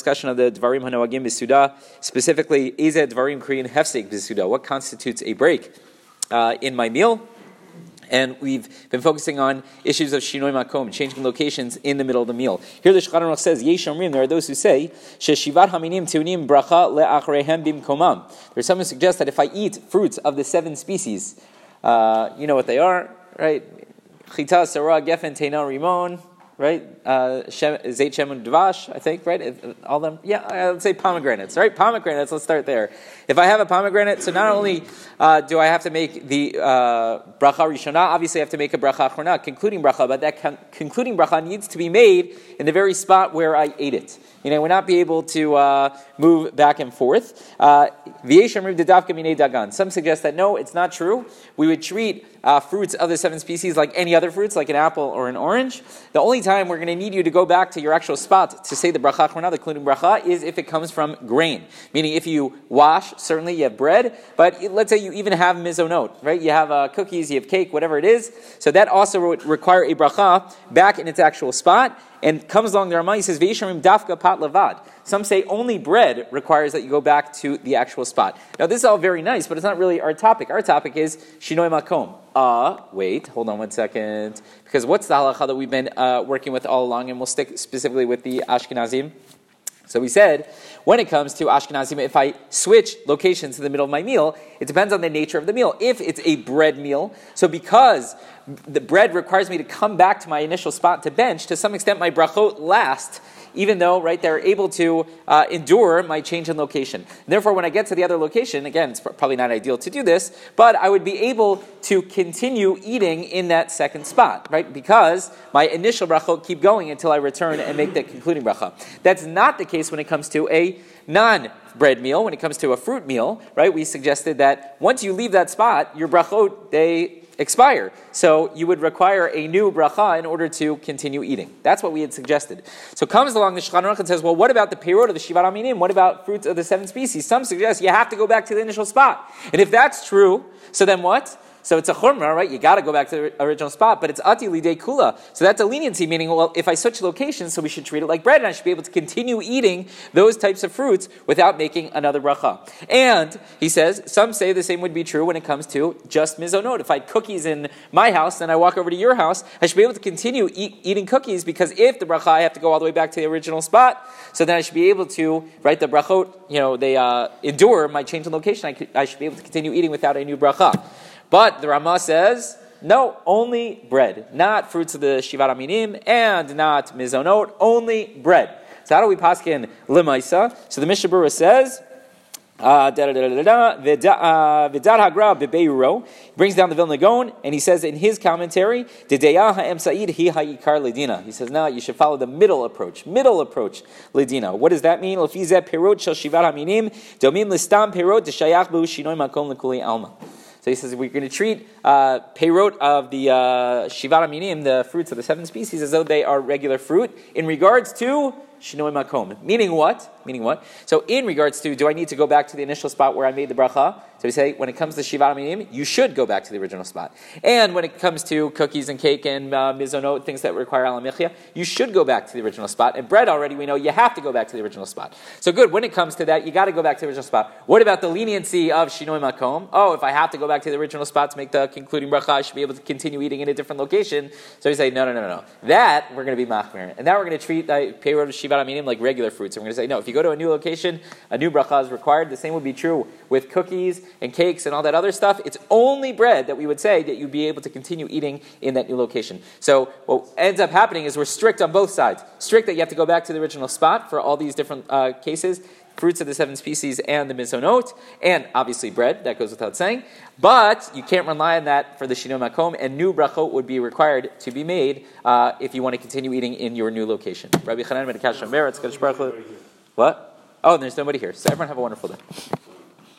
discussion of the Dvarim Hanoagim Bisuda, specifically Eze Dvarim Korean Hefsek Bisuda. What constitutes a break uh, in my meal? And we've been focusing on issues of shinoi makom, changing locations in the middle of the meal. Here the Shulchan says, Yeshamrim, there are those who say, Sheshivat haminim tunim bracha le'achrehem bimkomam. There's some who suggest that if I eat fruits of the seven species, uh, you know what they are, right? Chita, sarah, gefen, teina, rimon, right? Uh, Shem and Dvash, I think, right? All them, yeah, uh, let's say pomegranates, right? Pomegranates, let's start there. If I have a pomegranate, so not only uh, do I have to make the uh, bracha rishona, obviously I have to make a bracha achrona, concluding bracha, but that con- concluding bracha needs to be made in the very spot where I ate it. You know, we not be able to uh, move back and forth. Uh, Some suggest that no, it's not true. We would treat uh, fruits of the seven species like any other fruits, like an apple or an orange. The only time we're going to need you to go back to your actual spot to say the bracha achrona, the concluding bracha, is if it comes from grain. Meaning, if you wash, certainly you have bread, but let's say you even have mizonot, right? You have uh, cookies, you have cake, whatever it is. So that also would require a bracha back in its actual spot. And comes along the Ramah, he says, Veishamim dafka pat levad. Some say only bread requires that you go back to the actual spot. Now, this is all very nice, but it's not really our topic. Our topic is shinoi makom. Uh, wait, hold on one second. Because what's the halacha that we've been uh, working with all along, and we'll stick specifically with the Ashkenazim? So we said, when it comes to Ashkenazim, if I switch locations in the middle of my meal, it depends on the nature of the meal. If it's a bread meal, so because the bread requires me to come back to my initial spot to bench, to some extent my brachot last even though, right, they're able to uh, endure my change in location. And therefore, when I get to the other location, again, it's probably not ideal to do this, but I would be able to continue eating in that second spot, right, because my initial brachot keep going until I return and make that concluding bracha. That's not the case when it comes to a non bread meal, when it comes to a fruit meal, right? We suggested that once you leave that spot, your brachot, they expire. So you would require a new bracha in order to continue eating. That's what we had suggested. So comes along the Shulchan Aruch and says, well, what about the period of the Shivat Aminim? What about fruits of the seven species? Some suggest you have to go back to the initial spot. And if that's true, so then what? So it's a chumrah, right? You got to go back to the original spot, but it's ati lidei kula. So that's a leniency, meaning, well, if I switch locations, so we should treat it like bread, and I should be able to continue eating those types of fruits without making another bracha. And he says, some say the same would be true when it comes to just mizonot. If I had cookies in my house, and I walk over to your house, I should be able to continue eat, eating cookies because if the bracha, I have to go all the way back to the original spot, so then I should be able to, right, the brachot, you know, they uh, endure my change in location. I, could, I should be able to continue eating without a new bracha. But the Rama says, no, only bread, not fruits of the Shivat Aminim and not mizonot, only bread. So how do we paskin lemaisa? So the Mishnah Berurah says, uh, bebeiro brings down the Vilna Gaon and he says in his commentary. He says, now you should follow the middle approach. Middle approach, ledina. What does that mean? Perot shel shivat haminim domim listam perot shinoi makom alma. So he says we're going to treat uh, peyrot of the uh, aminim, the fruits of the seven species, as though they are regular fruit. In regards to shinoi makom. Meaning what? Meaning what? So in regards to, do I need to go back to the initial spot where I made the bracha? So we say, when it comes to Shivat Aminim, you should go back to the original spot. And when it comes to cookies and cake and uh, mizonot, things that require alamichia, you should go back to the original spot. And bread already, we know you have to go back to the original spot. So good, when it comes to that, you got to go back to the original spot. What about the leniency of Shinoi Makom? Oh, if I have to go back to the original spot to make the concluding bracha, I should be able to continue eating in a different location. So we say, no, no, no, no. No. That, we're going to be machmir. And now we're going to treat the peyrot of Shivat Aminim like regular fruits. And we're going to say, no, if you go to a new location, a new bracha is required. The same would be true with cookies and cakes and all that other stuff, it's only bread that we would say that you'd be able to continue eating in that new location. So what ends up happening is we're strict on both sides. Strict that you have to go back to the original spot for all these different uh, cases, fruits of the seven species and the mizonot, and obviously bread, that goes without saying. But you can't rely on that for the shinoi makom, and new brachot would be required to be made uh, if you want to continue eating in your new location. Rabbi Chanan Medakash Meretz, What? Oh, there's nobody here. So everyone have a wonderful day.